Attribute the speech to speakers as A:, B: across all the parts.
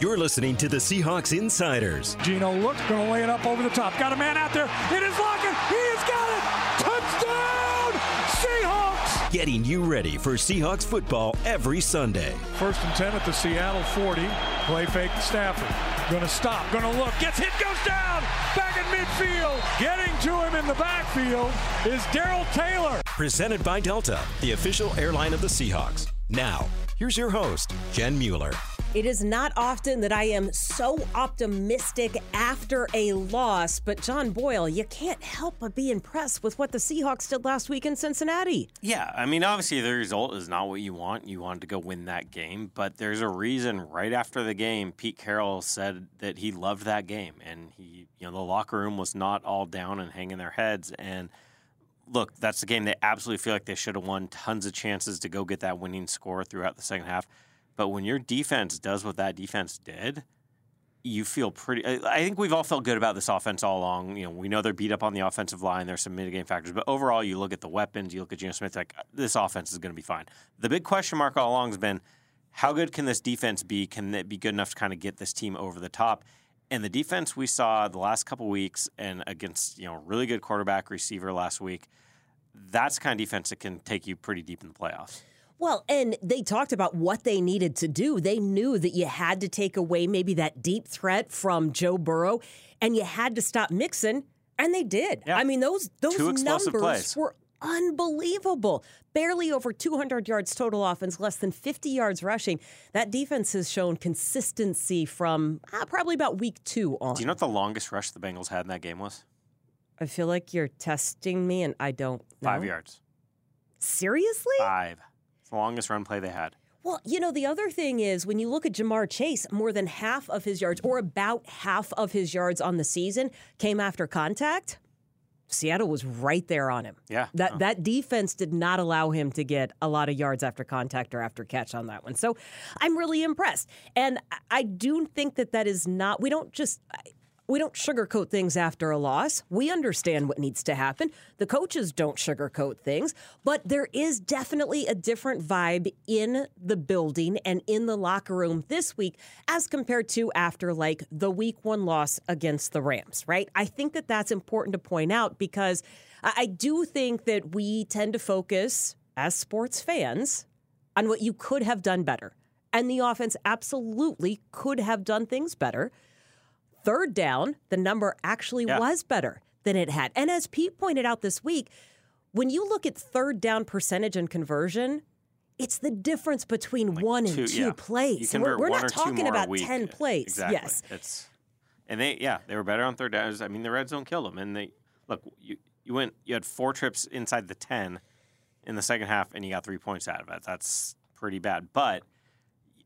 A: You're listening to the Seahawks Insiders.
B: Geno looks, going to lay it up over the top. Got a man out there. It is Lockett. He has got it. Touchdown, Seahawks.
A: Getting you ready for Seahawks football every Sunday.
B: First and 10 at the Seattle 40. Play fake Stafford. Going to stop. Going to look. Gets hit. Goes down. Back in midfield. Getting to him in the backfield is Darrell Taylor.
A: Presented by Delta, the official airline of the Seahawks. Now, here's your host, Jen Mueller.
C: It is not often that I am so optimistic after a loss, but John Boyle, you can't help but be impressed with what the Seahawks did last week in Cincinnati.
D: Yeah, I mean, obviously the result is not what you want. You wanted to go win that game, but there's a reason right after the game, Pete Carroll said that he loved that game and he, you know, the locker room was not all down and hanging their heads and look, that's the game they absolutely feel like they should have won tons of chances to go get that winning score throughout the second half. But when your defense does what that defense did, you feel pretty. I think we've all felt good about this offense all along. You know, we know they're beat up on the offensive line. There's some mitigating factors, but overall, you look at the weapons. You look at Geno Smith. Like this offense is going to be fine. The big question mark all along has been, how good can this defense be? Can it be good enough to kind of get this team over the top? And the defense we saw the last couple weeks, and against you know really good quarterback receiver last week, that's kind of defense that can take you pretty deep in the playoffs.
C: Well, and they talked about what they needed to do. They knew that you had to take away maybe that deep threat from Joe Burrow and you had to stop Mixon, and they did.
D: Yeah.
C: I mean, those those numbers
D: plays.
C: were unbelievable. Barely over 200 yards total offense, less than 50 yards rushing. That defense has shown consistency from uh, probably about week 2 on.
D: Do you know what the longest rush the Bengals had in that game was?
C: I feel like you're testing me and I don't know.
D: 5 yards.
C: Seriously?
D: 5 the longest run play they had.
C: Well, you know, the other thing is when you look at Ja'Marr Chase, more than half of his yards, or about half of his yards on the season, came after contact. Seattle was right there on him.
D: Yeah.
C: That
D: Oh.
C: that defense did not allow him to get a lot of yards after contact or after catch on that one. So I'm really impressed. And I- I do think that that is not we don't just we don't sugarcoat things after a loss. We understand what needs to happen. The coaches don't sugarcoat things, but there is definitely a different vibe in the building and in the locker room this week as compared to after like the week one loss against the Rams, right? I think that that's important to point out because I do think that we tend to focus as sports fans on what you could have done better. And the offense absolutely could have done things better. Third down, the number actually
D: Yeah.
C: was better than it had. And as Pete pointed out this week, when you look at third down percentage and conversion, it's the difference between one and
D: Two-
C: two
D: yeah.
C: plays. We're we're not talking about. 10 plays.
D: Exactly.
C: Yes.
D: It's and they yeah they were better on third downs. I mean the red zone killed them. And they look you you went you had four trips inside the ten in the second half and you got three points out of it. That's pretty bad. But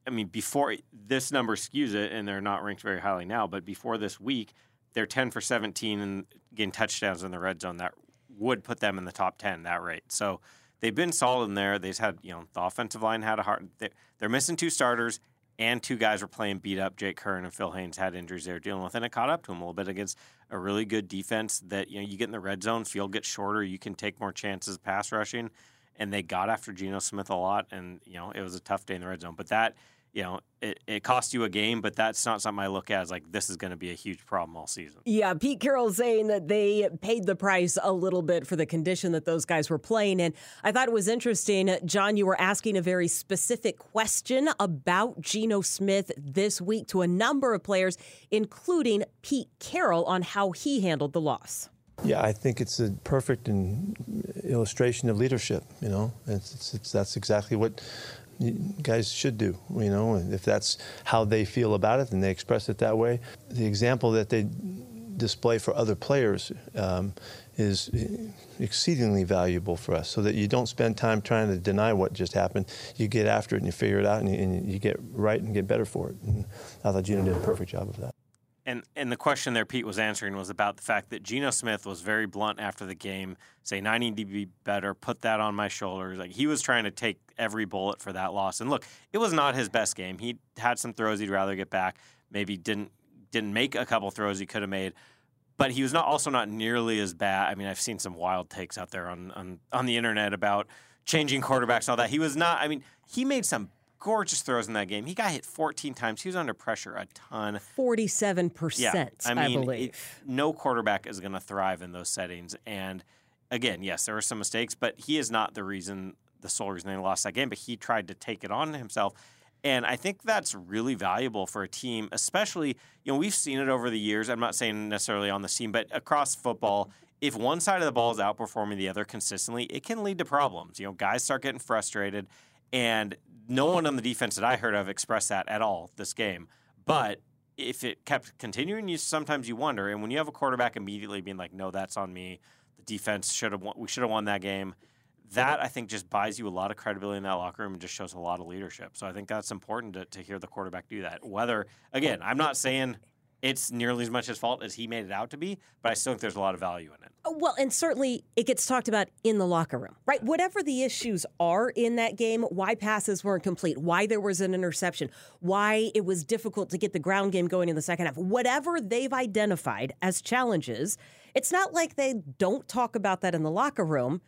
D: I mean before this number skews it and they're not ranked very highly now. But before this week they're ten for seventeen and getting touchdowns in the red zone. That would put them in the top ten that rate. So they've been solid in there. They've had you know the offensive line had a hard. They're, missing two starters and two guys were playing beat up. Jake Curhan and Phil Haynes had injuries they were dealing with, and it caught up to them a little bit against a really good defense. That you know you get in the red zone, field gets shorter, you can take more chances pass rushing, and they got after Geno Smith a lot, and you know it was a tough day in the red zone. But that you know it, it cost you a game, but that's not something I look at as like this is going to be a huge problem all season.
C: Yeah, Pete Carroll saying that they paid the price a little bit for the condition that those guys were playing. And I thought it was interesting, John, you were asking a very specific question about Geno Smith this week to a number of players, including Pete Carroll, on how he handled the loss.
E: Yeah, I think it's a perfect illustration of leadership. You know, it's, it's, it's, that's exactly what you guys should do. You know, if that's how they feel about it and they express it that way, the example that they display for other players um, is exceedingly valuable for us. So that you don't spend time trying to deny what just happened. You get after it and you figure it out and you, and you get right and get better for it. And I thought Geno did a perfect job of that.
D: And and the question there Pete was answering was about the fact that Geno Smith was very blunt after the game, saying I need to be better, put that on my shoulders. Like he was trying to take every bullet for that loss. And look, it was not his best game. He had some throws he'd rather get back. Maybe didn't didn't make a couple throws he could have made. But he was not also not nearly as bad. I mean, I've seen some wild takes out there on on, on the internet about changing quarterbacks and all that. He was not I mean, he made some
F: gorgeous throws in that game. He got hit 14 times. He was under pressure a ton.
C: 47%,
F: Yeah, I mean, it-
C: believe.
F: no quarterback is going to thrive in those settings. And again, yes, there were some mistakes, but he is not the reason, the sole reason they lost that game. But he tried to take it on himself, and I think that's really valuable for a team, especially you know we've seen it over the years. I'm not saying necessarily on the team, but across football. If one side of the ball is outperforming the other consistently, it can lead to problems. You know, guys start getting frustrated, and no one on the defense that I heard of expressed that at all this game. But if it kept continuing, you sometimes you wonder. And when you have a quarterback immediately being like, "No, that's on me," the defense should have won, we should have won that game. That I think just buys you a lot of credibility in that locker room and just shows a lot of leadership. So I think that's important to, to hear the quarterback do that. Whether again, I'm not saying it's nearly as much his fault as he made it out to be, but I still think there's a lot of value in it.
C: Oh, Well, and certainly it gets talked about in the locker room, right? Whatever the issues are in that game, why passes weren't complete, why there was an interception, why it was difficult to get the ground game going in the second half, whatever they've identified as challenges, it's not like they don't talk about that in the locker room,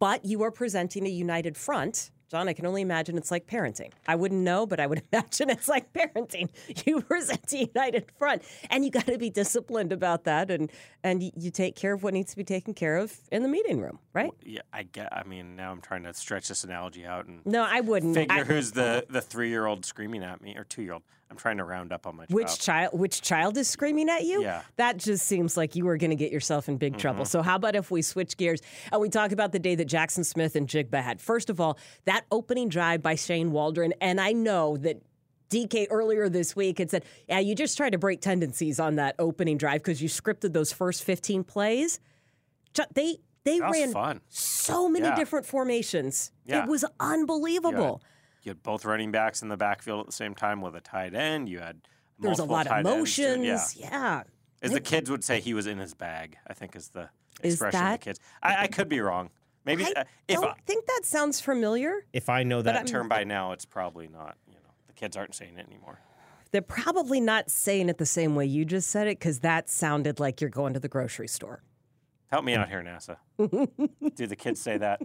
C: but you are presenting a united front. John, I can only imagine it's like parenting. I wouldn't know, but I would imagine it's like parenting. You present a united front, and you got to be disciplined about that, and and you take care of what needs to be taken care of in the meeting room, right?
F: Yeah, I get. I mean, now I'm trying to stretch this analogy out and
C: No, I wouldn't.
F: figure
C: I-
F: who's the the three year old screaming at me or two year old. I'm trying to round up on my
C: which
F: child.
C: child? Which child is screaming at you?
F: Yeah.
C: that just seems like you are going to get yourself in big trouble. Mm-hmm. So how about if we switch gears and we talk about the day that Jaxon Smith-Njigba had? First of all, that opening drive by Shane Waldron, and I know that. DK earlier this week had said, "Yeah, you just tried to break tendencies on that opening drive because you scripted those first 15 plays." They they ran
F: fun.
C: so many
F: Yeah.
C: different formations.
F: Yeah.
C: It was unbelievable.
F: You had both running backs in the backfield at the same time with a tight end. You had
C: there's a lot of
F: tight ends doing-
C: motions.
F: Yeah.
C: yeah.
F: As the kids would say, he was in his bag. I think is the
C: Is
F: expression of
C: that-
F: the kids. I, I could be wrong. Maybe
C: I
F: uh, if
C: don't
F: I,
C: think that sounds familiar.
F: if I know that term by now, it's probably not. You know, the kids aren't saying it anymore.
C: They're probably not saying it the same way you just said it because that sounded like you're going to the grocery store.
F: Help me out here, NASA. Do the kids say that?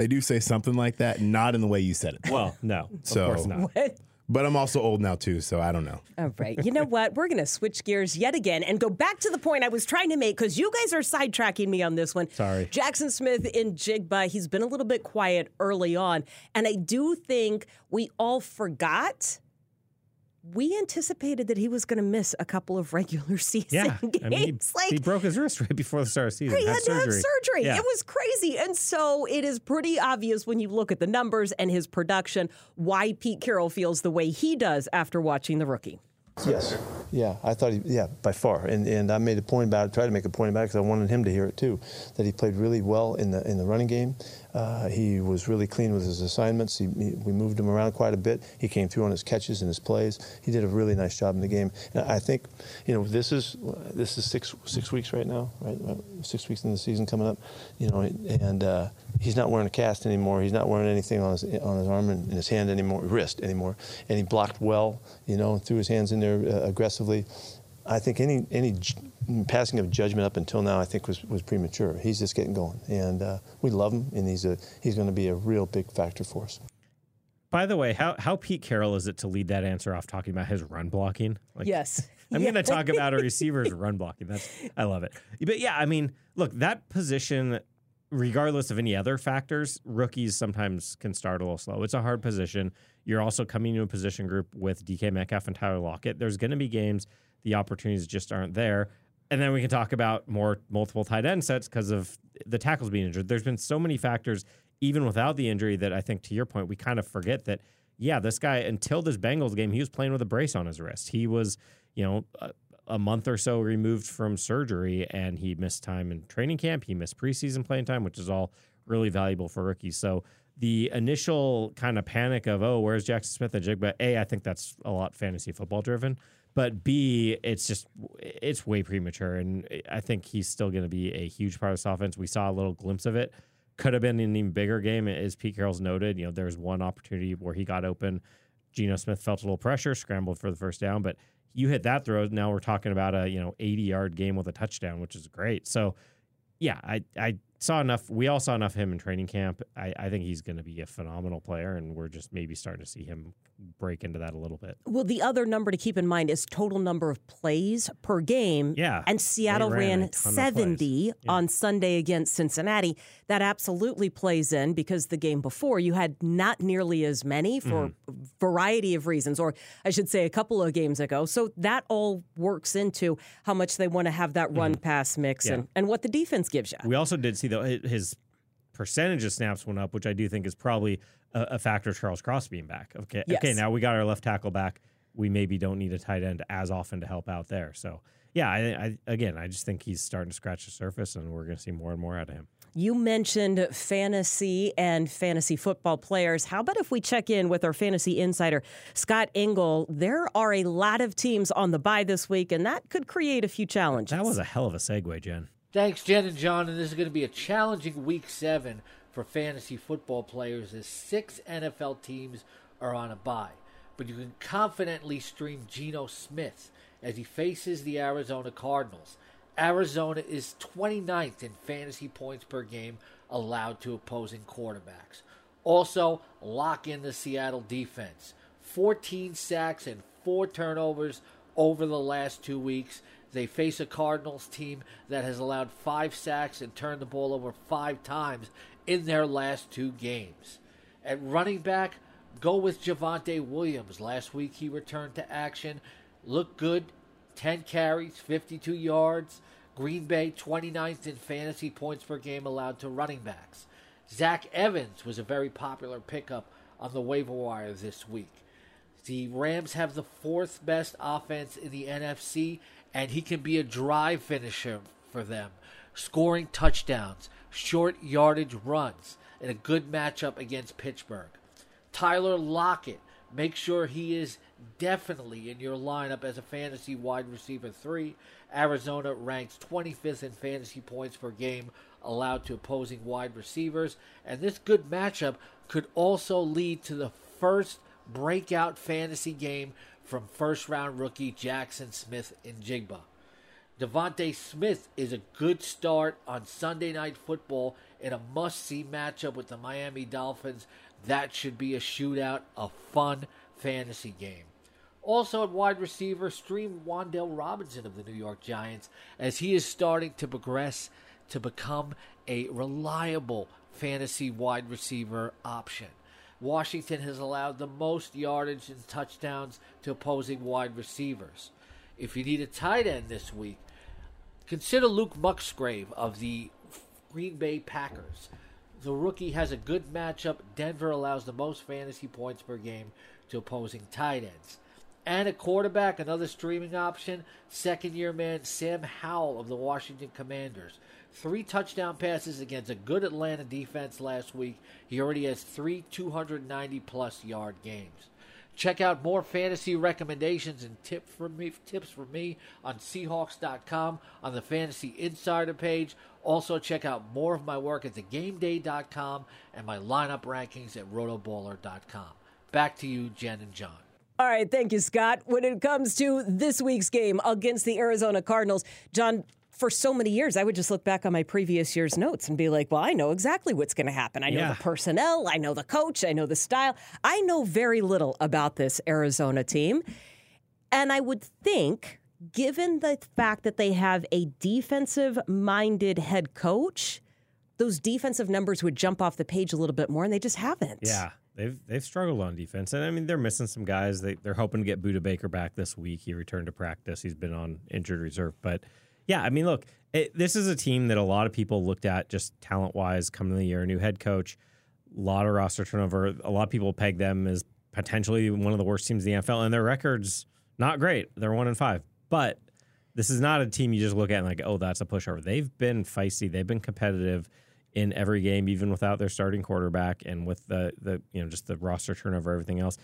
G: They do say something like that, not in the way you said it.
D: Well, no, of
G: So-
D: course not.
C: What?
G: But I'm also old now too, so I don't know.
C: All right. You know what? We're going to switch gears yet again and go back to the point I was trying to make because you guys are sidetracking me on this one.
D: Sorry.
C: Jaxon Smith-Njigba, he's been a little bit quiet early on. And I do think we all forgot. We anticipated that he was going to miss a couple of regular season
D: Yeah,
C: games.
D: I mean, he,
C: like,
D: he broke his wrist right before the start of the season.
C: He had, to have surgery.
D: Yeah.
C: It was crazy. And so it is pretty obvious when you look at the numbers and his production why Pete Carroll feels the way he does after watching the rookie.
E: Yes. Yeah, I thought he, yeah, by far. And and I made a point about it, tried to make a point about it because I wanted him to hear it too, that he played really well in the in the running game. Uh, he was really clean with his assignments. He, he, we moved him around quite a bit. He came through on his catches and his plays. He did a really nice job in the game. And I think, you know, this is this is six six weeks right now, right? Uh, Six weeks in the season coming up, you know, and uh, he's not wearing a cast anymore. He's not wearing anything on his on his arm and his hand anymore, wrist anymore. And he blocked well, you know, and threw his hands in there uh, aggressively. I think any any passing of judgment up until now, I think was, was premature. He's just getting going, and uh, we love him, and he's a he's going to be a real big factor for us.
D: By the way, how how Pete Carroll is it to lead that answer off talking about his run blocking? Like,
C: Yes.
D: I'm
C: Yeah.
D: going to talk about a receiver's run blocking. That's I love it. But yeah, I mean, look, that position, regardless of any other factors, rookies sometimes can start a little slow. It's a hard position. You're also coming to a position group with DK Metcalf and Tyler Lockett. There's going to be games the opportunities just aren't there. And then we can talk about more multiple tight end sets because of the tackles being injured. There's been so many factors, even without the injury, that I think to your point, we kind of forget that, yeah, this guy, until this Bengals game, he was playing with a brace on his wrist. He was, you know, a, a month or so removed from surgery and he missed time in training camp. He missed preseason playing time, which is all really valuable for rookies. So the initial kind of panic of, oh, where's Jaxon Smith-Njigba? A, I think that's a lot fantasy football driven. But B, it's just it's way premature, and I think he's still going to be a huge part of this offense. We saw a little glimpse of it. Could have been an even bigger game, as Pete Carroll's noted. You know, there was one opportunity where he got open. Geno Smith felt a little pressure, scrambled for the first down, but you hit that throw. Now we're talking about a you know 80 yard game with a touchdown, which is great. So, yeah, I I saw enough. We all saw enough of him in training camp. I, I think he's going to be a phenomenal player, and we're just maybe starting to see him break into that a little bit.
C: Well, the other number to keep in mind is total number of plays per game.
D: Yeah,
C: And Seattle
D: ran
C: ran,
D: ton of plays.
C: 70
D: Yeah.
C: on Sunday against Cincinnati. That absolutely plays in because the game before you had not nearly as many for
D: Mm-hmm.
C: a variety of reasons, or I should say a couple of games ago. So that all works into how much they want to have that run pass mix
D: Mm-hmm. Yeah.
C: and, and what the defense gives you.
D: We also did see though his percentage of snaps went up, which I do think is probably a, a factor of Charles Cross being back. Okay, okay, now we got our left tackle back. We maybe don't need a tight end as often to help out there. So yeah, I, I again, I just think he's starting to scratch the surface, and we're going to see more and more out of him.
C: You mentioned fantasy and fantasy football players. How about if we check in with our fantasy insider, Scott Engel? There are a lot of teams on the bye this week, and that could create a few challenges.
D: That was a hell of a segue, Jen.
H: Thanks, Jen and John. And this is going to be a challenging week seven for fantasy football players as six NFL teams are on a bye. But you can confidently stream Geno Smith as he faces the Arizona Cardinals. Arizona is 29th in fantasy points per game allowed to opposing quarterbacks. Also, lock in the Seattle defense. 14 sacks and four turnovers over the last two weeks. They face a Cardinals team that has allowed five sacks and turned the ball over five times in their last two games. At running back, go with Javonte Williams. Last week he returned to action, looked good, 10 carries, 52 yards. Green Bay 29th in fantasy points per game allowed to running backs. Zach Evans was a very popular pickup on the waiver wire this week. The Rams have the fourth best offense in the NFC, and he can be a drive finisher for them, scoring touchdowns, short yardage runs, in a good matchup against Pittsburgh. Tyler Lockett, make sure he is definitely in your lineup as a fantasy wide receiver three. Arizona ranks 25th in fantasy points per game allowed to opposing wide receivers, and this good matchup could also lead to the first breakout fantasy game from first round rookie Jackson Smith in Jigba. DeVonta Smith is a good start on Sunday Night Football in a must see matchup with the Miami Dolphins. That should be a shootout, a fun fantasy game. Also at wide receiver, stream Wan'Dale Robinson of the New York Giants as he is starting to progress to become a reliable fantasy wide receiver option. Washington has allowed the most yardage and touchdowns to opposing wide receivers. If you need a tight end this week, consider Luke Musgrave of the Green Bay Packers. The rookie has a good matchup. Denver allows the most fantasy points per game to opposing tight ends. And a quarterback, another streaming option, second year man Sam Howell of the Washington Commanders. Three touchdown passes against a good Atlanta defense last week. He already has three 290 plus yard games. Check out more fantasy recommendations and tip from me, tips from me on Seahawks.com on the Fantasy Insider page. Also, check out more of my work at thegameday.com and my lineup rankings at rotoballer.com. Back to you, Jen and John.
C: All right, thank you, Scott. When it comes to this week's game against the Arizona Cardinals, John, for so many years, I would just look back on my previous year's notes and be like, well, I know exactly what's going to happen. I know
D: Yeah.
C: the personnel, I know the coach, I know the style. I know very little about this Arizona team. And I would think, given the fact that they have a defensive minded head coach, those defensive numbers would jump off the page a little bit more, and they just haven't.
D: Yeah, they've they've struggled on defense, and I mean they're missing some guys. They they're hoping to get Budda Baker back this week. He returned to practice. He's been on injured reserve, but yeah, I mean, look, it, this is a team that a lot of people looked at just talent wise coming the year. New head coach, a lot of roster turnover. A lot of people peg them as potentially one of the worst teams in the NFL, and their records not great. They're one and five, but this is not a team you just look at and like, oh, that's a pushover. They've been feisty. They've been competitive in every game, even without their starting quarterback and with the the you know just the roster turnover, everything else.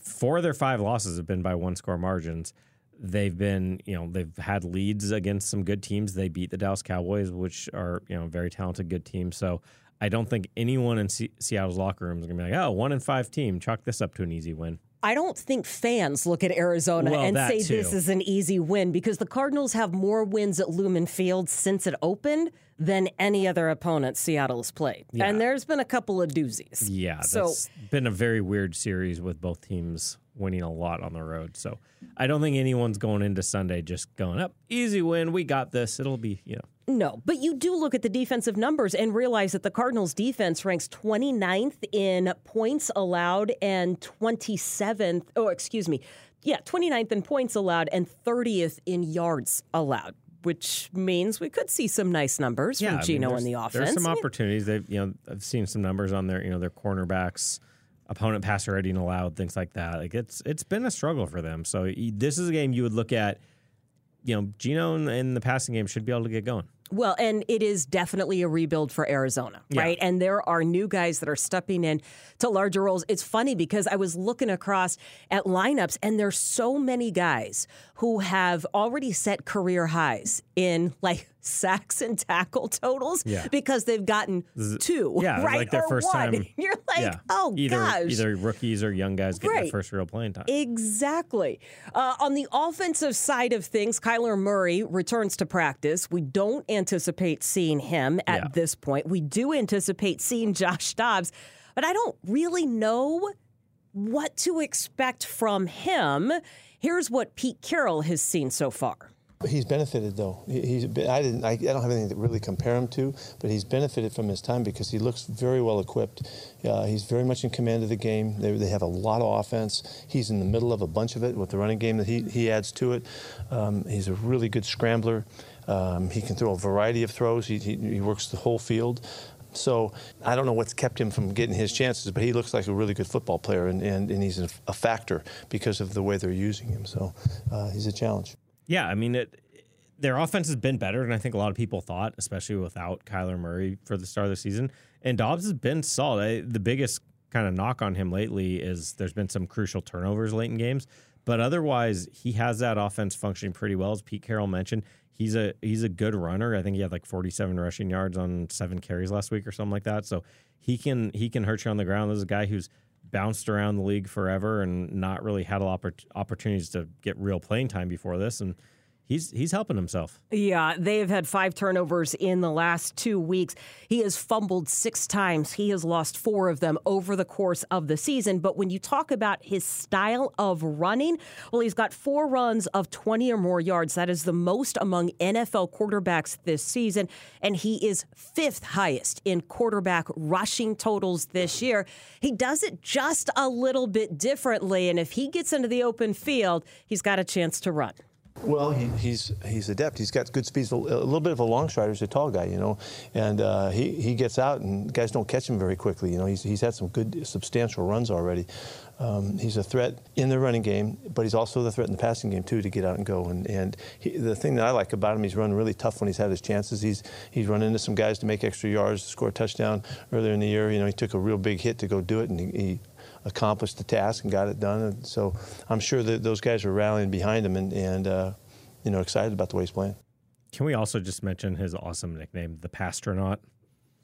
D: Four of their five losses have been by one score margins. They've been, you know, they've had leads against some good teams. They beat the Dallas Cowboys, which are, you know, very talented, good team. So I don't think anyone in C- Seattle's locker room is going to be like, oh, one in five team, chalk this up to an easy win.
C: I don't think fans look at Arizona
D: Well,
C: and say
D: too.
C: this is an easy win because the Cardinals have more wins at Lumen Field since it opened than any other opponent Seattle has played.
D: Yeah.
C: And there's been a couple of doozies.
D: Yeah,
C: So
D: that's been a very weird series with both teams winning a lot on the road. So I don't think anyone's going into Sunday just going up easy win. We got this. It'll be you know
C: No, but you do look at the defensive numbers and realize that the Cardinals defense ranks 29th in points allowed and 27th, oh, excuse me. Yeah, 29th in points allowed and 30th in yards allowed, which means we could see some nice numbers
D: I
C: from
D: mean,
C: Geno
D: there's-
C: in the offense.
D: There's some opportunities. They've you know I've seen some numbers on their you know their cornerbacks, opponent passer rating allowed, things like that. Like it's it's been a struggle for them. So this is a game you would look at. You know, Geno in, in the passing game should be able to get going.
C: Well, and it is definitely a rebuild for Arizona, right? And there are new guys that are stepping in to larger roles. It's funny because I was looking across at lineups, and there's so many guys who have already set career highs in like sacks and tackle totals
D: Yeah.
C: because they've gotten two,
D: Yeah,
C: right?
D: like their
C: or
D: first
C: one.
D: time.
C: You're like,
D: yeah,
C: oh
D: either
C: gosh.
D: either rookies or young guys getting their first real playing time.
C: Exactly. Uh, on the offensive side of things, Kyler Murray returns to practice. We don't anticipate seeing him at
D: Yeah.
C: this point. We do anticipate seeing Josh Dobbs, but I don't really know what to expect from him. Here's what Pete Carroll has seen so far.
E: He's benefited though. He- I didn't. I, I don't have anything to really compare him to, but he's benefited from his time because he looks very well equipped. Uh, he's very much in command of the game. They, they have a lot of offense. He's in the middle of a bunch of it with the running game that he, he adds to it. Um, he's a really good scrambler. Um, he can throw a variety of throws. He, he, he works the whole field. So I don't know what's kept him from getting his chances, but he looks like a really good football player, and, and, and he's a, a factor because of the way they're using him. So uh, he's a challenge.
D: Yeah, I mean, it, their offense has been better than I think a lot of people thought, especially without Kyler Murray for the start of the season. And Dobbs has been solid. I- The biggest kind of knock on him lately is there's been some crucial turnovers late in games, but otherwise he has that offense functioning pretty well. As Pete Carroll mentioned, he's a he's a good runner. I think he had like 47 rushing yards on seven carries last week or something like that. So he can he can hurt you on the ground. This is a guy who's bounced around the league forever and not really had a lot of opportunities to get real playing time before this, and he's he's helping himself.
C: Yeah, they have had five turnovers in the last two weeks. He has fumbled six times. He has lost four of them over the course of the season. But when you talk about his style of running, well, he's got four runs of 20 or more yards. That is the most among NFL quarterbacks this season. And he is fifth highest in quarterback rushing totals this year. He does it just a little bit differently. And if he gets into the open field, he's got a chance to run.
E: Well, he, he's he's adept. He's got good speed. A, a little bit of a long strider. He's a tall guy, you know, and uh, he he gets out, and guys don't catch him very quickly. You know, he's he's had some good substantial runs already. Um, he's a threat in the running game, but he's also the threat in the passing game too to get out and go. And and he, the thing that I like about him, he's run really tough when he's had his chances. He's he's run into some guys to make extra yards, score a touchdown earlier in the year. You know, he took a real big hit to go do it, and he. he accomplished the task and got it done. And so I'm sure that those guys are rallying behind him and, and uh, you know, excited about the way he's playing.
D: Can we also just mention his awesome nickname, the Passtronaut,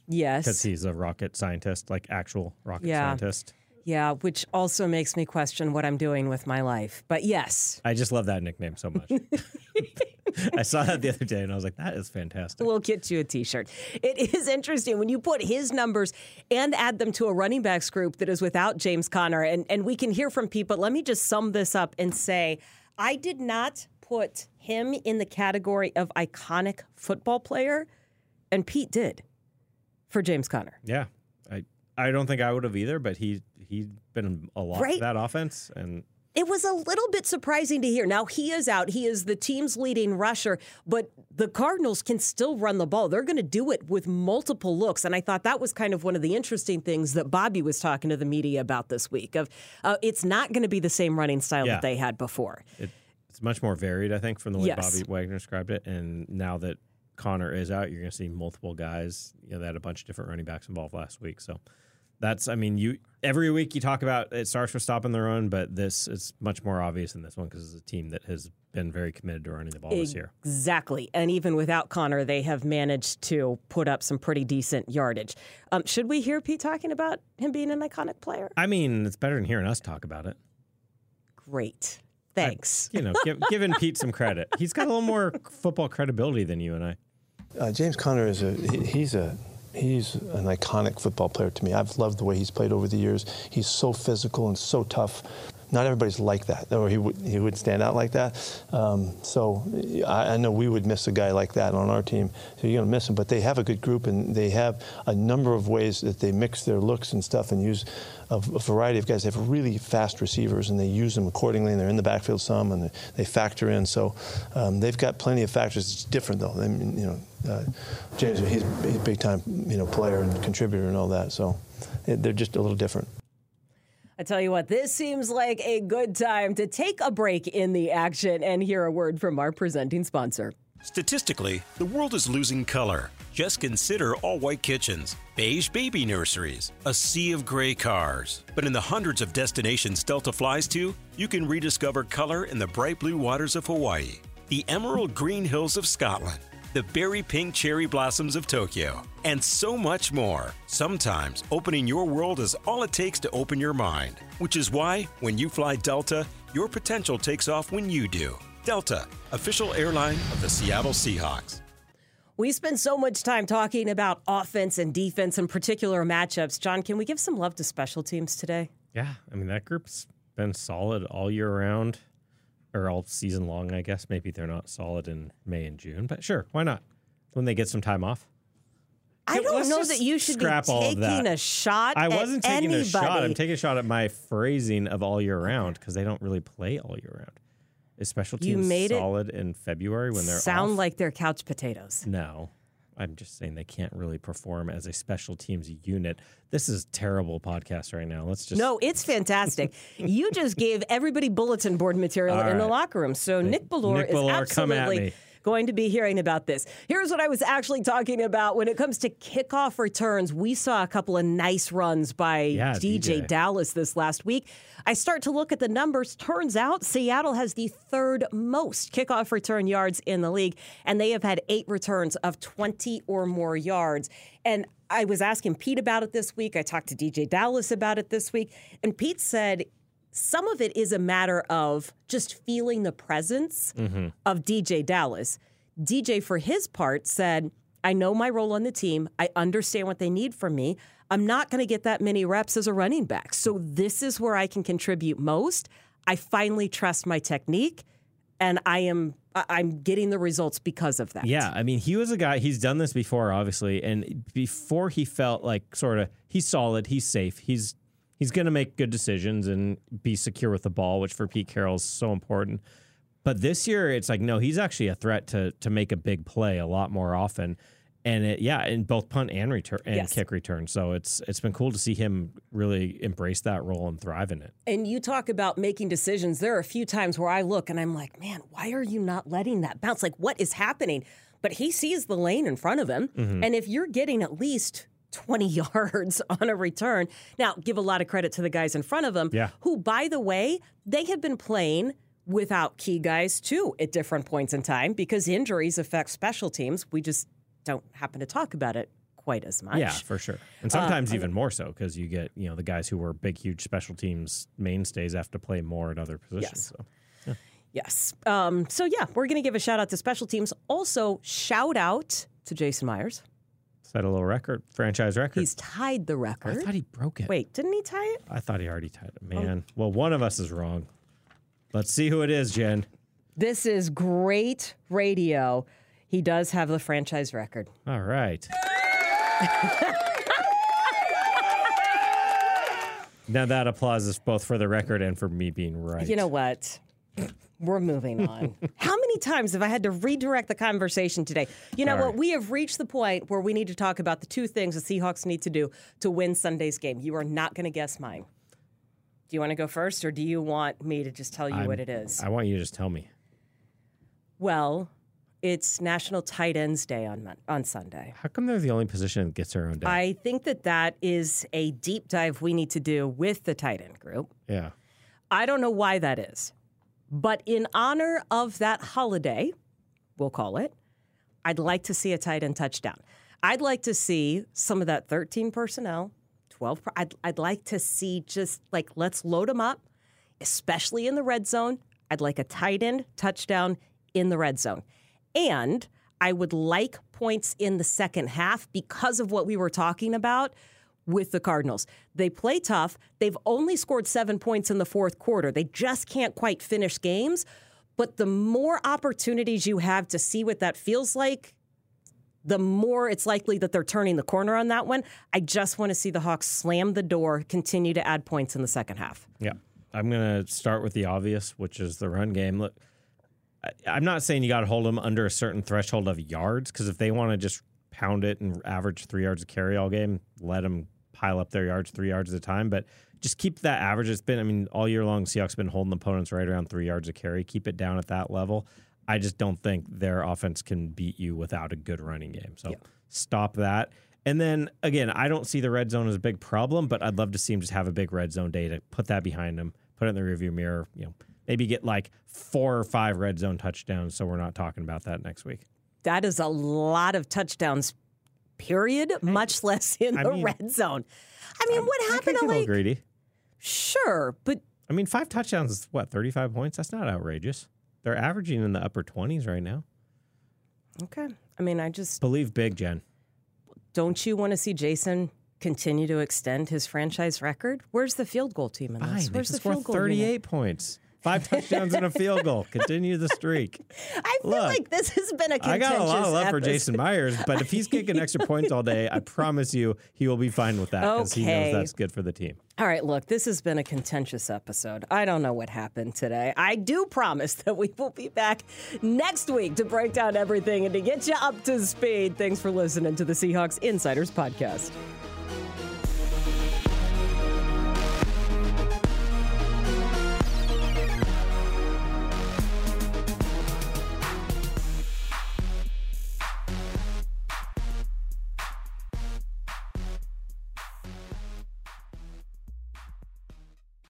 C: Yes.
D: because he's a rocket scientist, like actual rocket
C: Yeah.
D: scientist.
C: Yeah, which also makes me question what I'm doing with my life. But yes,
D: I just love that nickname so much. I saw that the other day and I was like, that is fantastic.
C: we'll get you a t shirt. It is interesting when you put his numbers and add them to a running backs group that is without James Conner, and, and we can hear from people. Let me just sum this up and say I did not put him in the category of iconic football player, and Pete did for James Conner.
D: Yeah. I I don't think I would have either, but he he'd been a lot
C: Right.
D: of that offense and
C: It was a little bit surprising to hear. Now he is out. He is the team's leading rusher, but the Cardinals can still run the ball. They're going to do it with multiple looks, and I thought that was kind of one of the interesting things that Bobby was talking to the media about this week. Of uh, it's not going to be the same running style
D: Yeah.
C: that they had before.
D: it, it's much more varied, I think, from the way
C: Yes.
D: Bobby Wagner described it. And now that Conner is out, you're going to see multiple guys. You know, they had a bunch of different running backs involved last week, so that's. I mean, you every week you talk about it starts with stopping the run, but this is much more obvious in this one because it's a team that has been very committed to running the ball this year.
C: Exactly. And even without Conner, they have managed to put up some pretty decent yardage. Um, should we hear Pete talking about him being an iconic player?
D: I mean, it's better than hearing us talk about it.
C: Great. Thanks.
D: You know, give, giving Pete some credit. He's got a little more football credibility than you and I.
E: Uh, James Conner is a he's a he's an iconic football player to me. I've loved the way he's played over the years. He's so physical and so tough. Not everybody's like that, or he would he would stand out like that. Um, so I, I know we would miss a guy like that on our team. So you're gonna miss him, but they have a good group and they have a number of ways that they mix their looks and stuff and use a, a variety of guys. They have really fast receivers and they use them accordingly. And they're in the backfield some and they, they factor in. So um, they've got plenty of factors. It's different though. You know, uh, James, he's, he's a big time you know player and contributor and all that. So they're just a little different.
C: I tell you what, this seems like a good time to take a break in the action and hear a word from our presenting sponsor.
A: Statistically, the world is losing color. Just consider all white kitchens, beige baby nurseries, a sea of gray cars. But in the hundreds of destinations Delta flies to, you can rediscover color in the bright blue waters of Hawaii, the emerald green hills of Scotland, the berry pink cherry blossoms of Tokyo, and so much more. Sometimes opening your world is all it takes to open your mind, which is why when you fly Delta, your potential takes off when you do. Delta, official airline of the Seattle Seahawks.
C: We spend so much time talking about offense and defense and particular matchups. John, can we give some love to special teams today?
D: Yeah, I mean that group's been solid all year round, or all season long. I guess maybe they're not solid in May and June, but sure, why not? When they get some time off.
C: I
D: Yeah,
C: don't
D: let's
C: know that you should be
D: scrap all of
C: taking
D: that.
C: a shot.
D: I wasn't taking
C: anybody.
D: a shot. I'm taking a shot at my phrasing of all year round because they don't really play all year round. Is special
C: You
D: teams
C: made it
D: solid in February when they're
C: sound
D: off?
C: like they're couch potatoes.
D: No. I'm just saying they can't really perform as a special teams unit. This is terrible podcast right now. Let's just
C: No, it's fantastic. you just gave everybody bulletin board material
D: All
C: in the locker room. So Nick Bellore
D: Nick
C: is
D: Bellore, come at
C: absolutely. Going to be hearing about this. Here's what I was actually talking about when it comes to kickoff returns. We saw a couple of nice runs by
D: Yeah,
C: DJ
D: DJ.
C: Dallas this last week. I start to look at the numbers. Turns out Seattle has the third most kickoff return yards in the league, and they have had eight returns of 20 or more yards. And I was asking Pete about it this week. I talked to DeeJay Dallas about it this week, and Pete said some of it is a matter of just feeling the presence mm-hmm. of DeeJay Dallas. DJ, for his part, said, I know my role on the team. I understand what they need from me. I'm not going to get that many reps as a running back. So this is where I can contribute most. I finally trust my technique and I am I'm getting the results because of that.
D: Yeah, I mean, he was a guy. He's done this before, obviously, and before he felt like sort of he's solid, he's safe, he's he's going to make good decisions and be secure with the ball, which for Pete Carroll is so important. But this year, it's like no, he's actually a threat to to make a big play a lot more often, and it, yeah, in both punt and return and
C: Yes.
D: kick return. So it's it's been cool to see him really embrace that role and thrive in it.
C: And you talk about making decisions. There are a few times where I look and I'm like, man, why are you not letting that bounce? Like, what is happening? But he sees the lane in front of him.
D: Mm-hmm.
C: And if you're getting at least 20 yards on a return, now give a lot of credit to the guys in front of them,
D: Yeah.
C: who, by the way, they have been playing without key guys too at different points in time because injuries affect special teams. We just don't happen to talk about it quite as much.
D: Yeah, for sure.
C: Uh,
D: And sometimes even more so because you get, you know, the guys who were big, huge special teams mainstays have to play more at other positions.
C: Yes.
D: So
C: Yes. Um, so, yeah, we're going to give a shout out to special teams. Also, shout out to Jason Myers.
D: Set a little record, franchise record.
C: He's tied the record.
D: I thought he broke it.
C: Wait, didn't he tie it?
D: I thought he already tied it. Oh. Man. Well, one of us is wrong. Let's see who it is, Jen.
C: This is great radio. He does have the franchise record.
D: All right. now that applause is both for the record and for me being right.
C: You know what? We're moving on. How many times have I had to redirect the conversation today? You know
D: Sorry.
C: what? We have reached the point where we need to talk about the two things the Seahawks need to do to win Sunday's game. You are not going to guess mine. Do you want to go first, or do you want me to just tell you what it is?
D: I want you to just tell me.
C: Well, it's National Tight Ends Day on Mon- on Sunday.
D: How come they're the only position that gets their own day?
C: I think that that is a deep dive we need to do with the tight end group.
D: yeah.
C: I don't know why that is, but in honor of that holiday, we'll call it, I'd like to see a tight end touchdown. I'd like to see some of that 13 personnel, 12. per- I'd, I'd like to see just like, let's load them up especially in the red zone. I'd like a tight end touchdown in the red zone. And I would like points in the second half because of what we were talking about with the Cardinals. They play tough. They've only scored seven points in the fourth quarter. They just can't quite finish games. But the more opportunities you have to see what that feels like, the more it's likely that they're turning the corner on that one. I just want to see the Hawks slam the door, continue to add points in the second half.
D: Yeah. I'm going to start with the obvious, which is the run game. Look, I'm not saying you got to hold them under a certain threshold of yards because if they want to just pound it and average three yards a carry all game, let them pile up their yards three yards at a time. But just keep that average. It's been, I mean, all year long, Seahawks been holding opponents right around three yards a carry. Keep it down at that level. I just don't think their offense can beat you without a good running game. So stop that. And then again, I don't see the red zone as a big problem, but I'd love to see him just have a big red zone day to put that behind him, put it in the rearview mirror. You know, maybe get like four or five red zone touchdowns, so we're not talking about that next week.
C: That is a lot of touchdowns, period, much less in
D: I
C: the
D: mean-
C: red zone. I mean, what happened to
D: get a little
C: like,
D: greedy.
C: sure, but
D: I mean, five touchdowns is what thirty five points. That's not outrageous. They're averaging in the upper twenties right now.
C: okay. I mean, I just
D: Believe big, Jen.
C: don't you want to see Jason continue to extend his franchise record? Where's the field goal team in this?
D: they
C: Where's the field goal? unit?
D: thirty eight points. Five touchdowns and a field goal. Continue the streak.
C: I feel
D: Look,
C: like this has been a contentious I
D: got a lot of love for. Jason Myers, but if he's kicking extra points all day, I promise you he will be fine with that because he knows that's good for the team.
C: All right, look, this has been a contentious episode. I don't know what happened today. I do promise that we will be back next week to break down everything and to get you up to speed. Thanks for listening to the Seahawks Insiders Podcast.